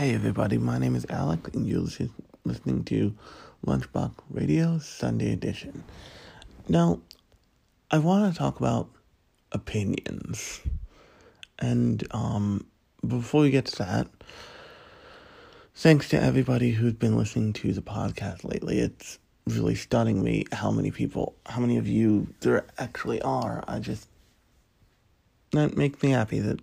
Hey everybody, my name is Alec, and you're listening to Lunchbox Radio Sunday Edition. Now, I want to talk about opinions, and um, before we get to that, thanks to everybody who's been listening to the podcast lately. It's really stunning me how many people, how many of you there actually are. I just that makes me happy that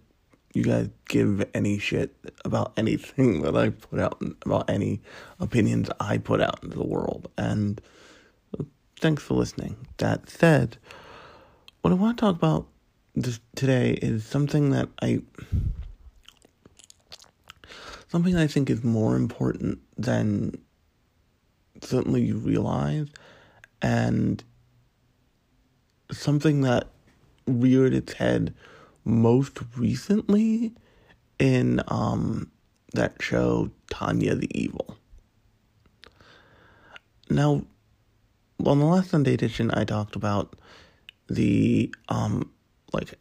you guys give any shit about anything that I put out, about any opinions I put out into the world. And thanks for listening. That said, what I want to talk about this today is something that I something I think is more important than certainly you realize and something that reared its head most recently in um, that show Tanya the Evil. Now, on the last Sunday edition, I talked about the um, like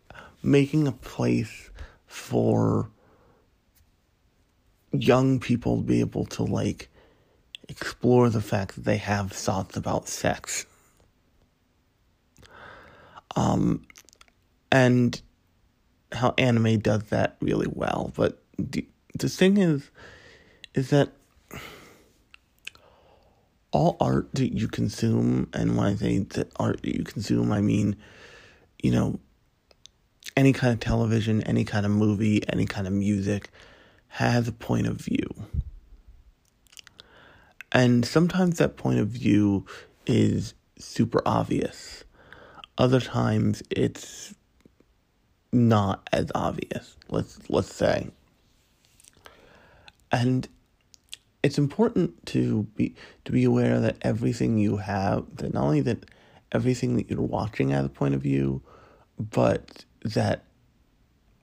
making a place for young people to be able to like explore the fact that they have thoughts about sex. Um, and how anime does that really well. But the, the thing is, is that all art that you consume, and when I say that art that you consume, I mean, you know, any kind of television, any kind of movie, any kind of music has a point of view. And sometimes that point of view is super obvious. Other times it's not as obvious. Let's let's say, and it's important to be to be aware that everything you have that not only that everything that you're watching has a point of view, but that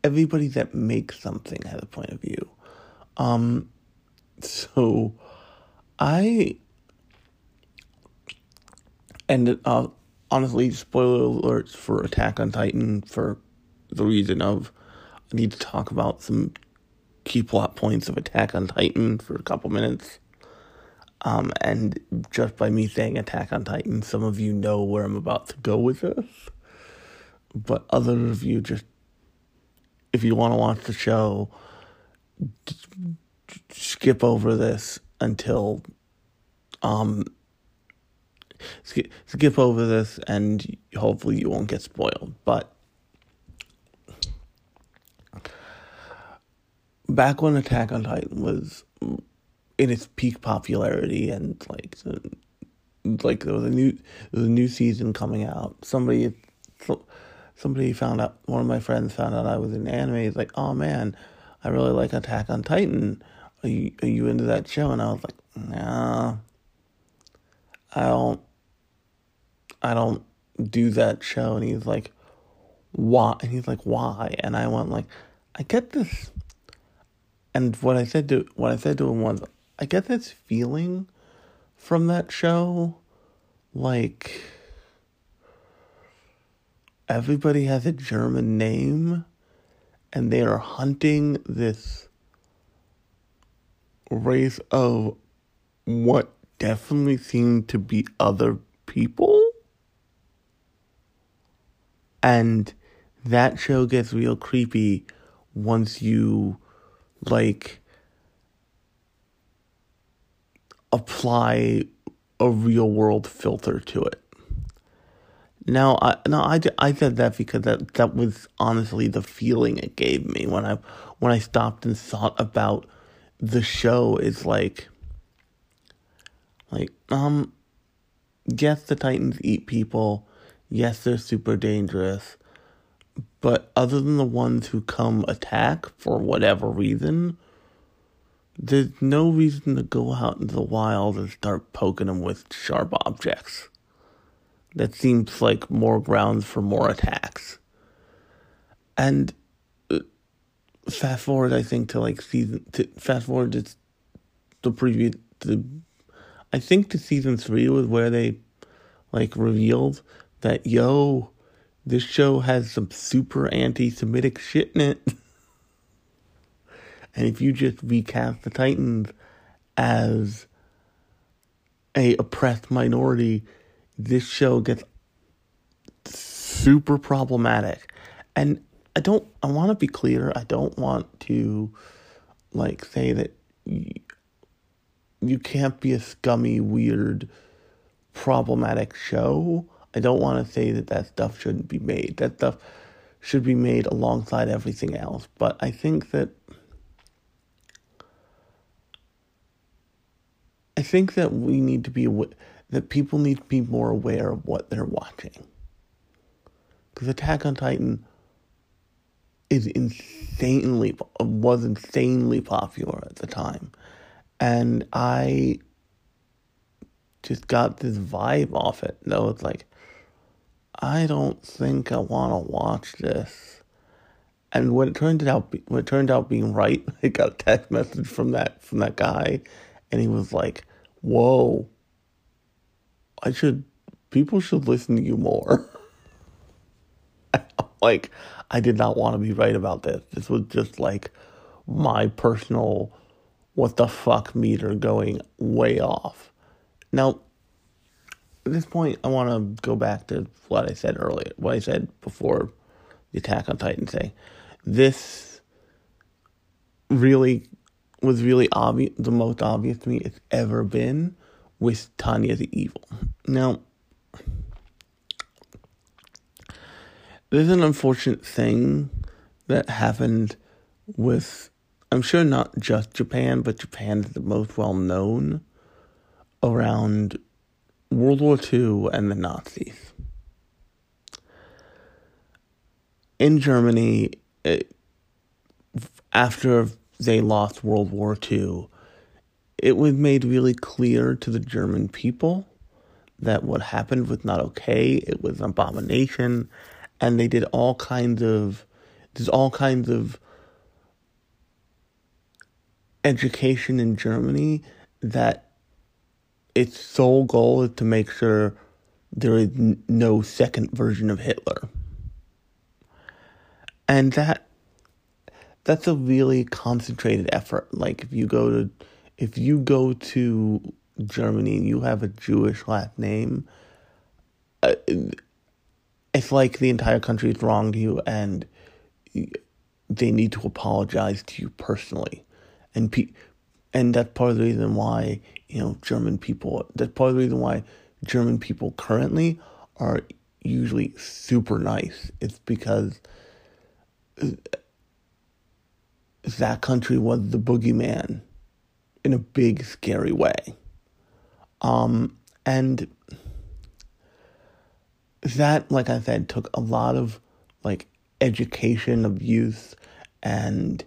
everybody that makes something has a point of view. Um, so I and uh, honestly, spoiler alerts for Attack on Titan for the reason of I need to talk about some key plot points of Attack on Titan for a couple minutes. Um, and just by me saying Attack on Titan, some of you know where I'm about to go with this. But other of you just, if you want to watch the show, skip over this until, um, skip, skip over this and hopefully you won't get spoiled. But back when Attack on Titan was in its peak popularity and like like there was a new there was a new season coming out. Somebody somebody found out one of my friends found out I was in anime. He's like, "Oh man, I really like Attack on Titan. Are you are you into that show?" And I was like, "Nah, I don't. I don't do that show." And he's like, "Why?" And he's like, "Why?" And I went like, "I get this." And what I said to what I said to him was, I get this feeling from that show, like everybody has a German name, and they are hunting this race of what definitely seem to be other people. And that show gets real creepy once you like apply a real world filter to it. Now, I no, I, I said that because that that was honestly the feeling it gave me when I when I stopped and thought about the show. Is like, like um, yes, the Titans eat people. Yes, they're super dangerous. But other than the ones who come attack for whatever reason, there's no reason to go out into the wild and start poking them with sharp objects. That seems like more grounds for more attacks. And uh, fast forward, I think, to like season, to, fast forward to the previous, the, I think to season three was where they like revealed that, yo, this show has some super anti Semitic shit in it. And if you just recast the Titans as a oppressed minority, this show gets super problematic. And I don't I want to be clear, I don't want to like say that you, you can't be a scummy, weird, problematic show. I don't want to say that that stuff shouldn't be made. That stuff should be made alongside everything else. But I think that I think that we need to be that people need to be more aware of what they're watching. Because Attack on Titan is insanely was insanely popular at the time, and I just got this vibe off it. No, it's like I don't think I want to watch this. And when it turned out, when it turned out being right, I got a text message from that from that guy, and he was like, "Whoa, I should, people should listen to you more." like, I did not want to be right about this. This was just like my personal, what the fuck meter going way off. Now, at this point, I want to go back to what I said earlier, what I said before the Attack on Titan thing. This really was really obvious, the most obvious to me it's ever been with Tanya the Evil. Now, there's an unfortunate thing that happened with, I'm sure not just Japan, but Japan is the most well known around World War II and the Nazis. In Germany, it, after they lost World War II, it was made really clear to the German people that what happened was not okay. It was an abomination, and they did all kinds of there's all kinds of education in Germany that its sole goal is to make sure there is no second version of Hitler. And that that's a really concentrated effort. Like if you go to if you go to Germany and you have a Jewish last name, uh, it's like the entire country is wronged you and they need to apologize to you personally. And pe- and that's part of the reason why you know German people. That's part of the reason why German people currently are usually super nice. It's because that country was the boogeyman in a big scary way. Um, and that, like I said, took a lot of like education of youth and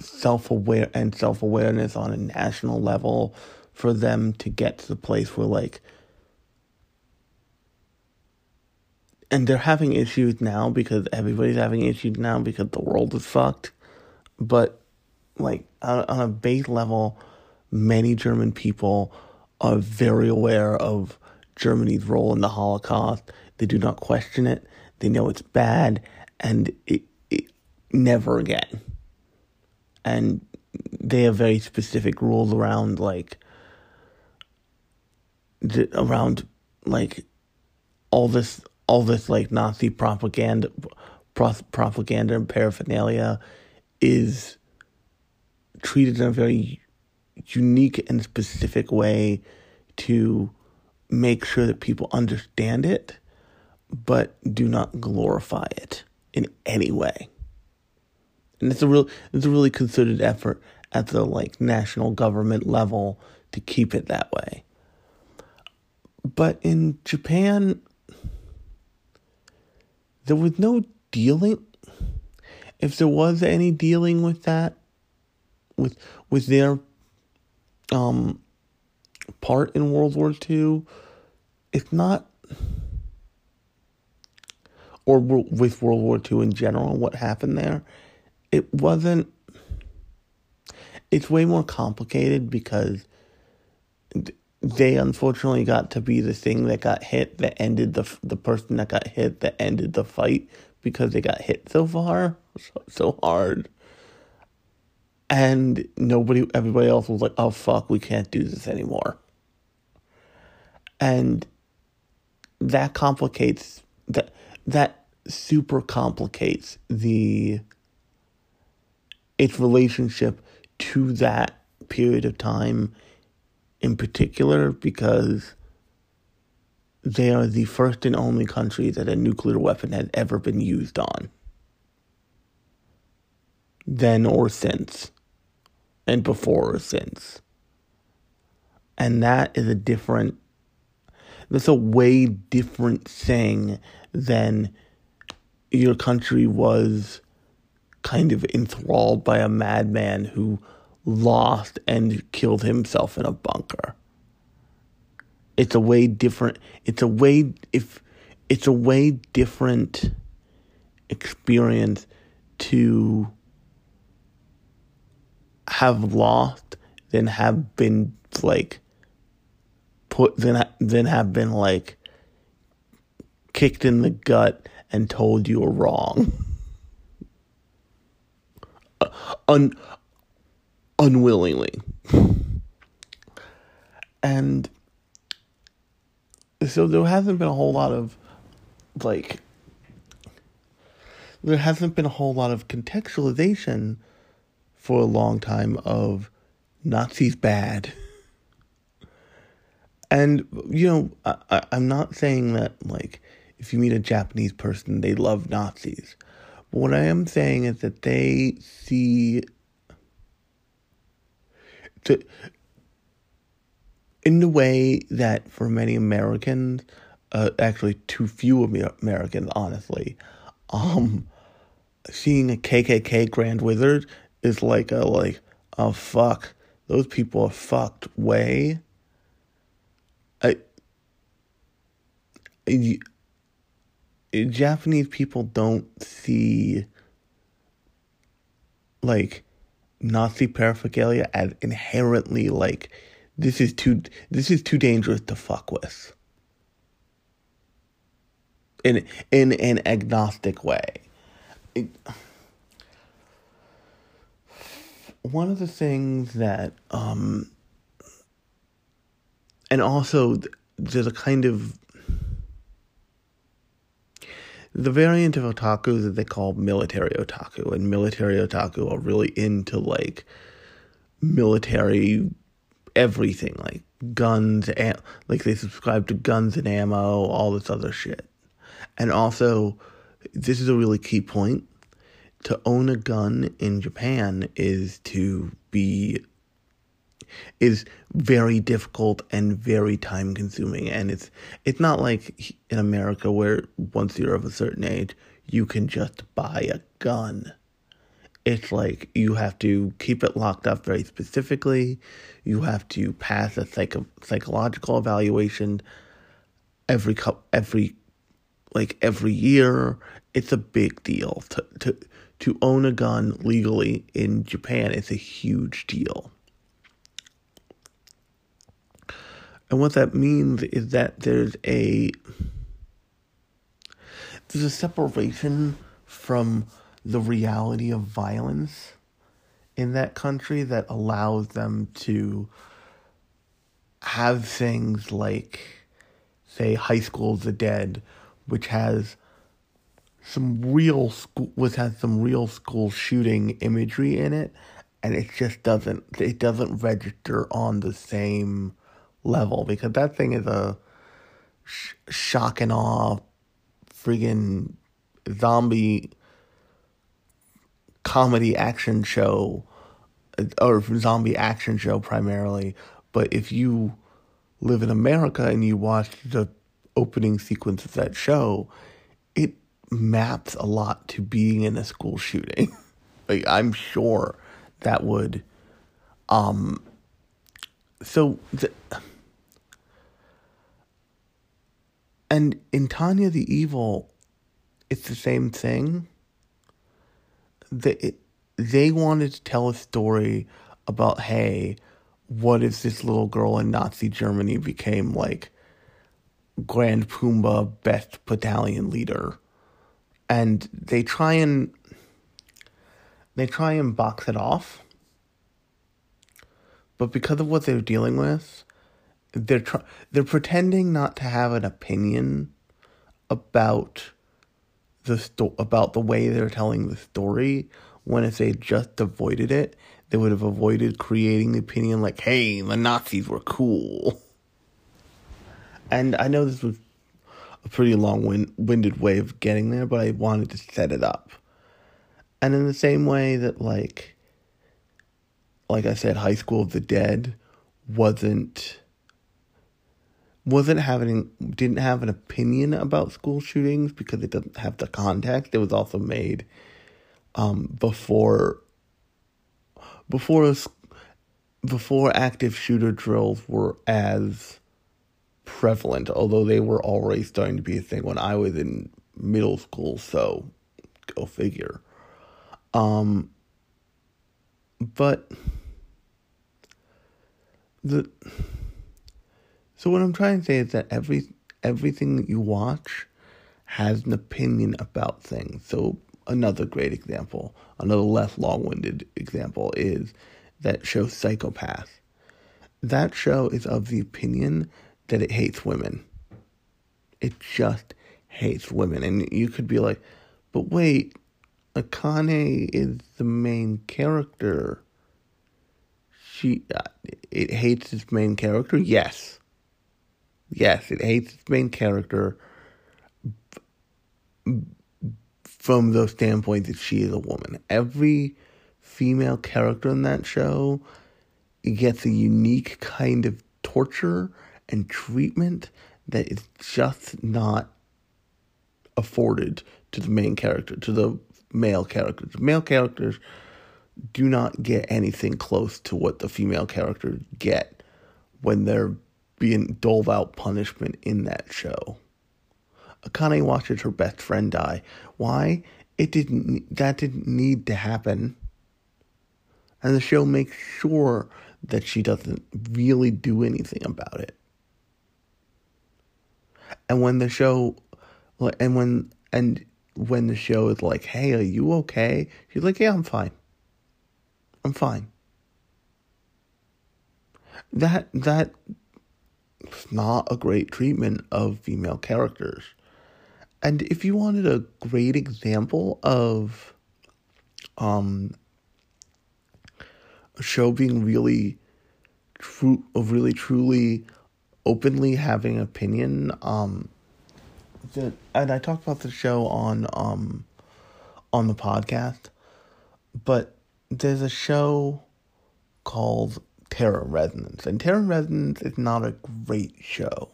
self aware and self awareness on a national level for them to get to the place where like and they're having issues now because everybody's having issues now because the world is fucked. But like on, on a base level, many German people are very aware of Germany's role in the Holocaust. They do not question it. They know it's bad, and it, it never again and they have very specific rules around like around like all this all this like Nazi propaganda propaganda and paraphernalia is treated in a very unique and specific way to make sure that people understand it but do not glorify it in any way and it's a real it's a really considered effort at the like national government level to keep it that way. But in Japan, there was no dealing. If there was any dealing with that, with with their um part in World War II, it's not or with World War II in general, what happened there, it wasn't it's way more complicated because they unfortunately got to be the thing that got hit that ended the the person that got hit that ended the fight because they got hit so far so, so hard and nobody, everybody else was like, "Oh fuck, we can't do this anymore." And that complicates that that super complicates the its relationship to that period of time in particular because they are the first and only country that a nuclear weapon had ever been used on. Then or since. And before or since. And that is a different, that's a way different thing than your country was kind of enthralled by a madman who lost and killed himself in a bunker. It's a way different. It's a way if it's a way different experience to have lost than have been like put than than have been like kicked in the gut and told you were wrong. Un, unwillingly. And so there hasn't been a whole lot of like there hasn't been a whole lot of contextualization for a long time of Nazis bad. And you know, I, I'm not saying that like if you meet a Japanese person, they love Nazis. What I am saying is that they see to, in the way that for many Americans, uh, actually too few Americans, honestly, um, seeing a KKK Grand Wizard is like a like oh fuck those people are fucked way. I, I Japanese people don't see like Nazi paraphernalia as inherently like this is too this is too dangerous to fuck with. In in an agnostic way. It, one of the things that um and also there's a kind of the variant of otaku that they call military otaku, and military otaku are really into like military everything, like guns, and like they subscribe to guns and ammo, all this other shit. And also, this is a really key point. To own a gun in Japan is to be is very difficult and very time consuming and it's it's not like in America where once you're of a certain age you can just buy a gun. It's like you have to keep it locked up very specifically. You have to pass a psycho- psychological evaluation every every like every year. It's a big deal to to to own a gun legally in Japan. It's a huge deal And what that means is that there's a there's a separation from the reality of violence in that country that allows them to have things like say high school of the dead which has some real school which has some real school shooting imagery in it and it just doesn't it doesn't register on the same level because that thing is a sh- shock and awe friggin' zombie comedy action show or zombie action show primarily. But if you live in America and you watch the opening sequence of that show it maps a lot to being in a school shooting. Like I'm sure that would um so the, And in Tanya the Evil, it's the same thing. They, they wanted to tell a story about, hey, what if this little girl in Nazi Germany became like Grand Poobah best battalion leader? And they try and they try and box it off but because of what they're dealing with, they're tr- they're pretending not to have an opinion about the sto- about the way they're telling the story when if they just avoided it they would have avoided creating the opinion like hey the nazis were cool. And i know this was a pretty long-winded way of getting there but i wanted to set it up. And in the same way that like like i said high school of the dead wasn't wasn't having didn't have an opinion about school shootings because it doesn't have the context. It was also made um, before before before active shooter drills were as prevalent, although they were already starting to be a thing when I was in middle school. So go figure. Um, but the so what I'm trying to say is that every everything that you watch has an opinion about things. So another great example, another less long-winded example is that show Psycho-Pass. That show is of the opinion that it hates women. It just hates women. And you could be like, but wait, Akane is the main character. She, uh, it hates its main character? Yes. Yes, it hates its main character from the standpoint that she is a woman. Every female character in that show gets a unique kind of torture and treatment that is just not afforded to the main character, to the male characters. Male characters do not get anything close to what the female characters get when they're being doled out punishment in that show. Akane watches her best friend die. Why? It didn't that didn't need to happen. And the show makes sure that she doesn't really do anything about it. And when the show and when and when the show is like, "Hey, are you okay?" She's like, "Yeah, I'm fine. I'm fine." That that it's not a great treatment of female characters. And if you wanted a great example of um, a show being really true, of really truly openly having opinion, um, and I talked about the show on um, on the podcast, but there's a show called Terror Resonance. And Terror Resonance is not a great show.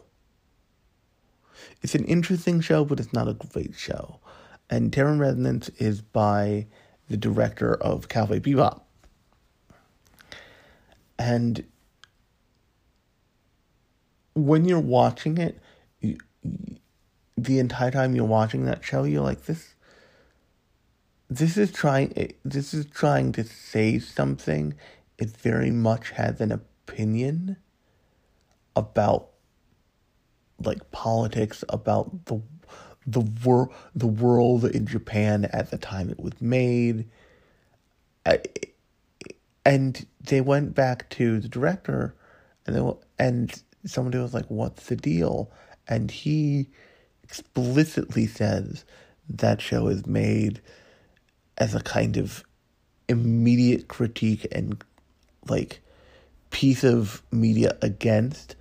It's an interesting show, but it's not a great show. And Terror Resonance is by the director of Cowboy Bebop. And when you're watching it, you, the entire time you're watching that show, you're like, this this is trying eh, this is trying to say something. It very much has an opinion about like politics about the the wor- the world in Japan at the time it was made. I, and they went back to the director and they and somebody was like what's the deal? And he explicitly says that show is made as a kind of immediate critique and like piece of media against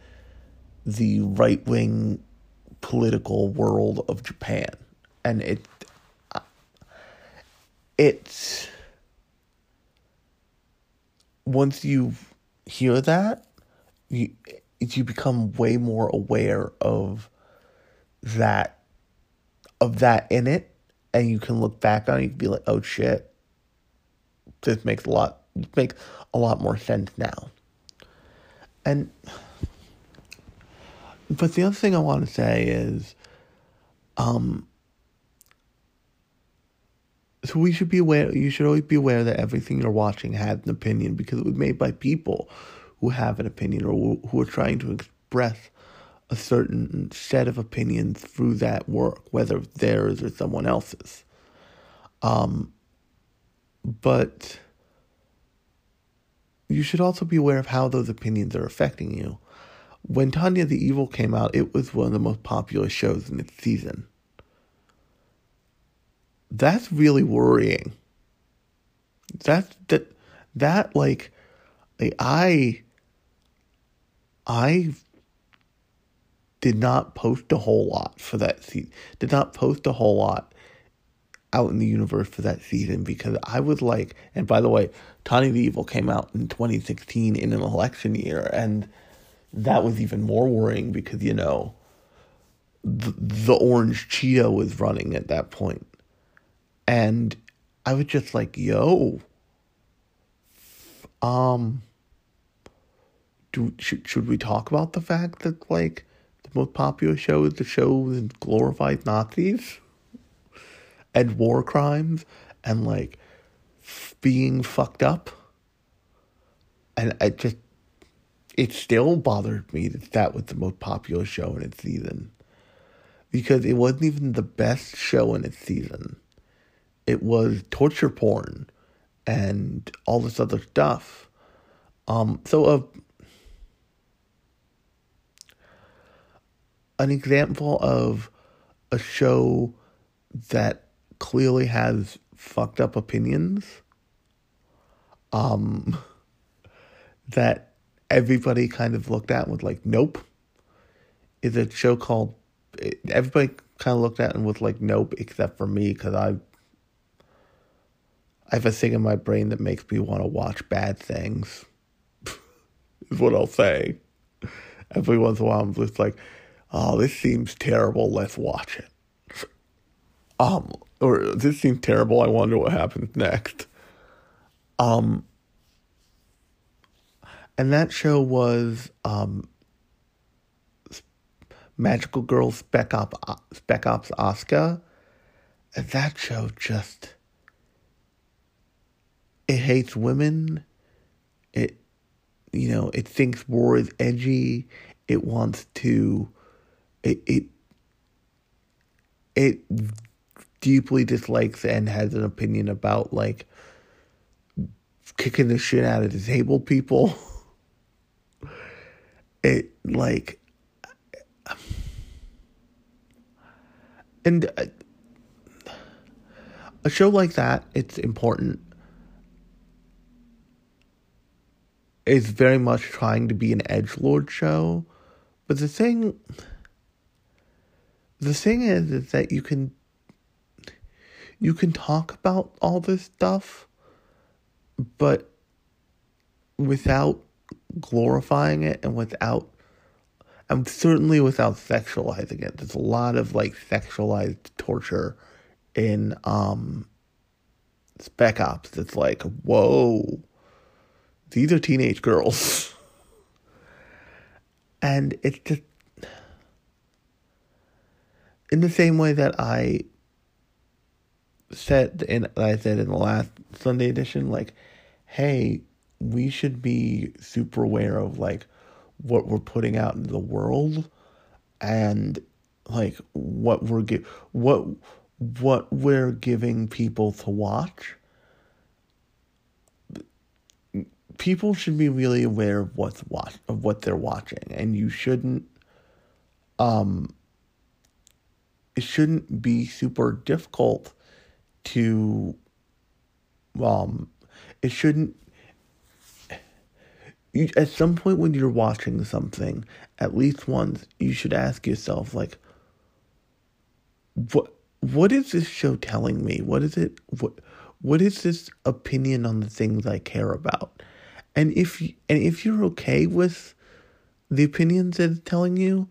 the right wing political world of Japan, and it uh, it's once you hear that you you become way more aware of that of that in it and you can look back on it and be like oh shit this makes a lot makes a lot more sense now. And but the other thing I want to say is um so we should be aware you should always be aware that everything you're watching has an opinion because it was made by people who have an opinion or who are trying to express a certain set of opinions through that work, whether theirs or someone else's. Um, but you should also be aware of how those opinions are affecting you. When Tanya the Evil came out, it was one of the most popular shows in its season. That's really worrying. That that that like I I did not post a whole lot for that season. Did not post a whole lot out in the universe for that season because I was like, and by the way, Tanya the Evil came out in 2016 in an election year, and that was even more worrying because, you know, the, the Orange Cheeto was running at that. And I was just like, yo, um, do, should, should we talk about the fact that, like, most popular show is the show that glorifies Nazis and war crimes and, like, being fucked up? And I just, it still bothered me that that was the most popular show in its season. Because it wasn't even the best show in its season. It was torture porn and all this other stuff. Um, so a, an example of a show that clearly has fucked up opinions um, that everybody kind of looked at and was like, nope, is a show called, everybody kind of looked at and was like, nope, except for me, because I, I have a thing in my brain that makes me want to watch bad things, is what I'll say. Every once in a while, I'm just like, oh, this seems terrible, let's watch it. Um, or this seems terrible, I wonder what happens next. Um, and that show was um, Magical Girl Spec Ops Spec Ops Asuka. And that show just it hates women. It you know it thinks war is edgy. It wants to it it it deeply dislikes and has an opinion about like kicking the shit out of disabled people. It like, and uh, a show like that, it's important. Is very much trying to be an edge lord show, but the thing, the thing is, is that you can, you can talk about all this stuff, but without glorifying it and without and certainly without sexualizing it. There's a lot of like sexualized torture in um Spec Ops. It's like, whoa, these are teenage girls. and it's just in the same way that I said in I said in the last Sunday edition, like, hey, we should be super aware of like what we're putting out into the world and like what we're gi- what what we're giving people to watch. People should be really aware of what's watch of what they're watching and you shouldn't um it shouldn't be super difficult to um it shouldn't you, at some point when you're watching something, at least once, you should ask yourself, like, what what is this show telling me? What is it? What what is this opinion on the things I care about? And if and if you're okay with the opinions it's telling you,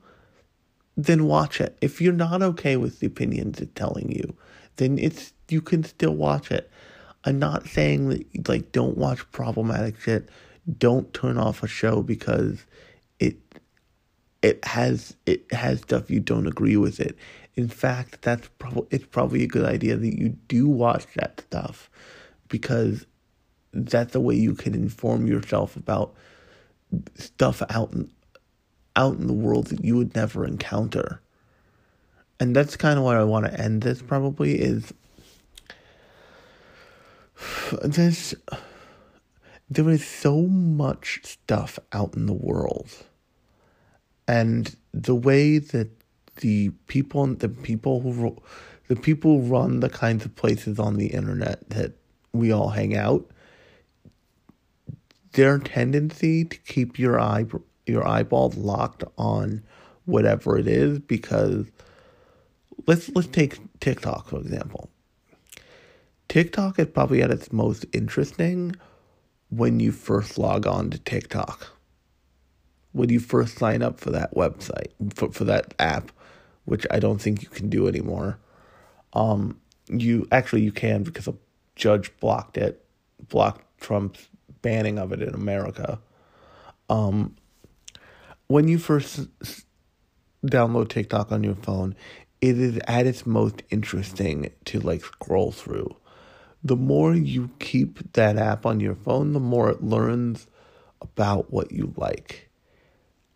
then watch it. If you're not okay with the opinions it's telling you, then it's you can still watch it. I'm not saying that like don't watch problematic shit don't turn off a show because it it has it has stuff you don't agree with it. In fact, that's probably it's probably a good idea that you do watch that stuff because that's the way you can inform yourself about stuff out out in the world that you would never encounter. And that's kind of where I want to end this probably is this there is so much stuff out in the world. And the way that the people the people who the people who run the kinds of places on the internet that we all hang out their tendency to keep your eye your eyeballs locked on whatever it is because let's let's take TikTok for example. TikTok is probably at its most interesting when you first log on to TikTok. When you first sign up for that website, for, for that app, which I don't think you can do anymore. Um, you actually you can because a judge blocked it, blocked Trump's banning of it in America. Um, when you first download TikTok on your phone, it is at its most interesting to like scroll through. The more you keep that app on your phone, the more it learns about what you like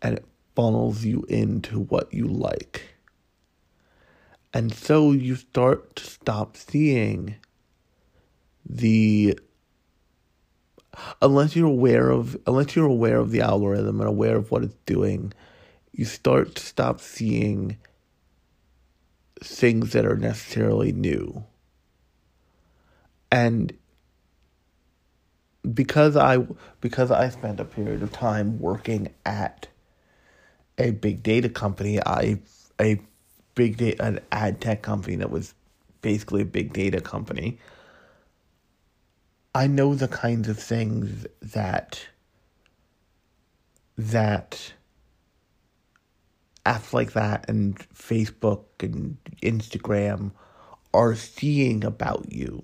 and it funnels you into what you like. And so you start to stop seeing the unless you're aware of unless you're aware of the algorithm and aware of what it's doing, you start to stop seeing things that are necessarily new. And because I because I spent a period of time working at a big data company, I a big data an ad tech company that was basically a big data company. I know the kinds of things that that apps like that and Facebook and Instagram are seeing about you.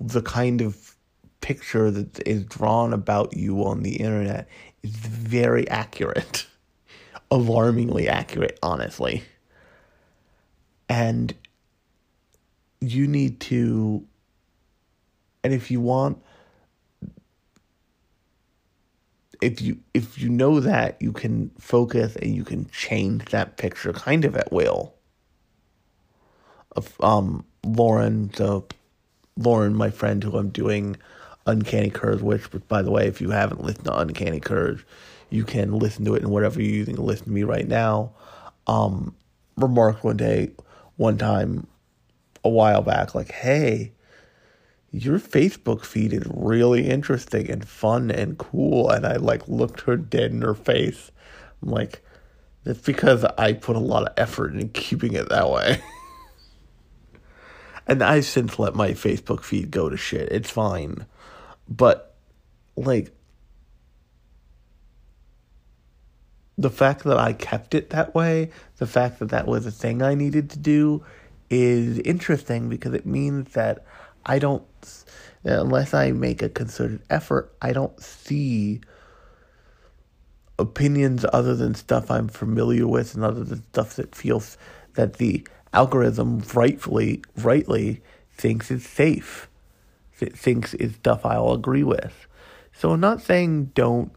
The kind of picture that is drawn about you on the internet is very accurate. Alarmingly accurate, honestly. And you need to and if you want if you if you know that you can focus and you can change that picture kind of at will. Of um Lauren the Lauren my friend who I'm doing Uncanny Courage which by the way if you haven't listened to Uncanny Courage you can listen to it in whatever you're using to listen to me right now. Um remarked one day one time a while back like hey your Facebook feed is really interesting and fun and cool. And I like looked her dead in her face. I'm like, that's because I put a lot of effort in keeping it that way. and I've since let my Facebook feed go to shit. It's fine. But, like, the fact that I kept it that way, the fact that that was a thing I needed to do, is interesting because it means that I don't, unless I make a concerted effort, I don't see opinions other than stuff I'm familiar with and other than stuff that feels that the algorithm rightfully, rightly thinks is safe, that thinks is stuff I'll agree with. So I'm not saying don't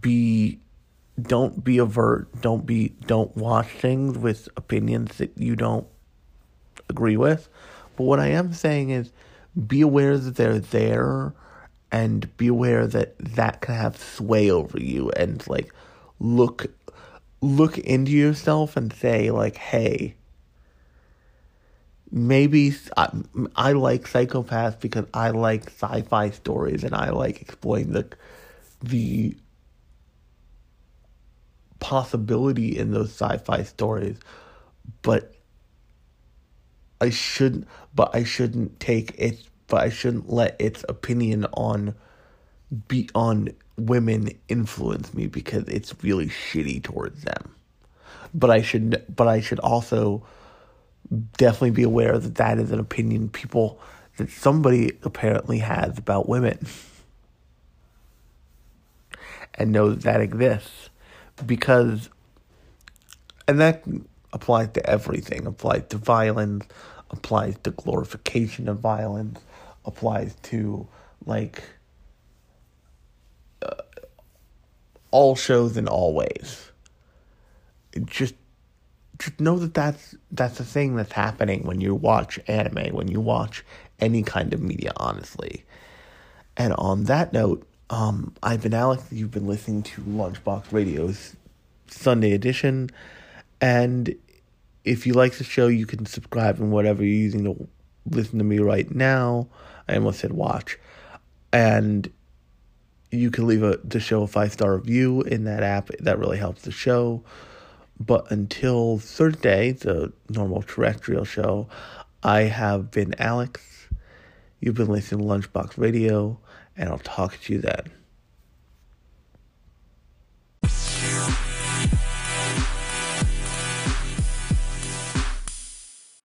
be don't be avert, don't be don't watch things with opinions that you don't agree with. But what I am saying is be aware that they're there and be aware that that can have sway over you and like look look into yourself and say like hey maybe I, I like Psycho-Pass because I like sci-fi stories and I like exploring the the possibility in those sci-fi stories. But I shouldn't, but I shouldn't take it, but I shouldn't let its opinion on be on women influence me because it's really shitty towards them. But I should, but I should also definitely be aware that that is an opinion people that somebody apparently has about women, and know that that exists because, and that applies to everything. Applies to violence. Applies to glorification of violence. Applies to like uh, all shows in all ways. Just just know that that's that's a thing that's happening when you watch anime, when you watch any kind of media, honestly. And on that note, um, I've been Alex. You've been listening to Lunchbox Radio's Sunday edition. And if you like the show, you can subscribe and whatever you're using to listen to me right now. I almost said watch. And you can leave a, the show a five star review in that app. That really helps the show. But until Thursday, the normal terrestrial show, I have been Alex. You've been listening to Lunchbox Radio, and I'll talk to you then.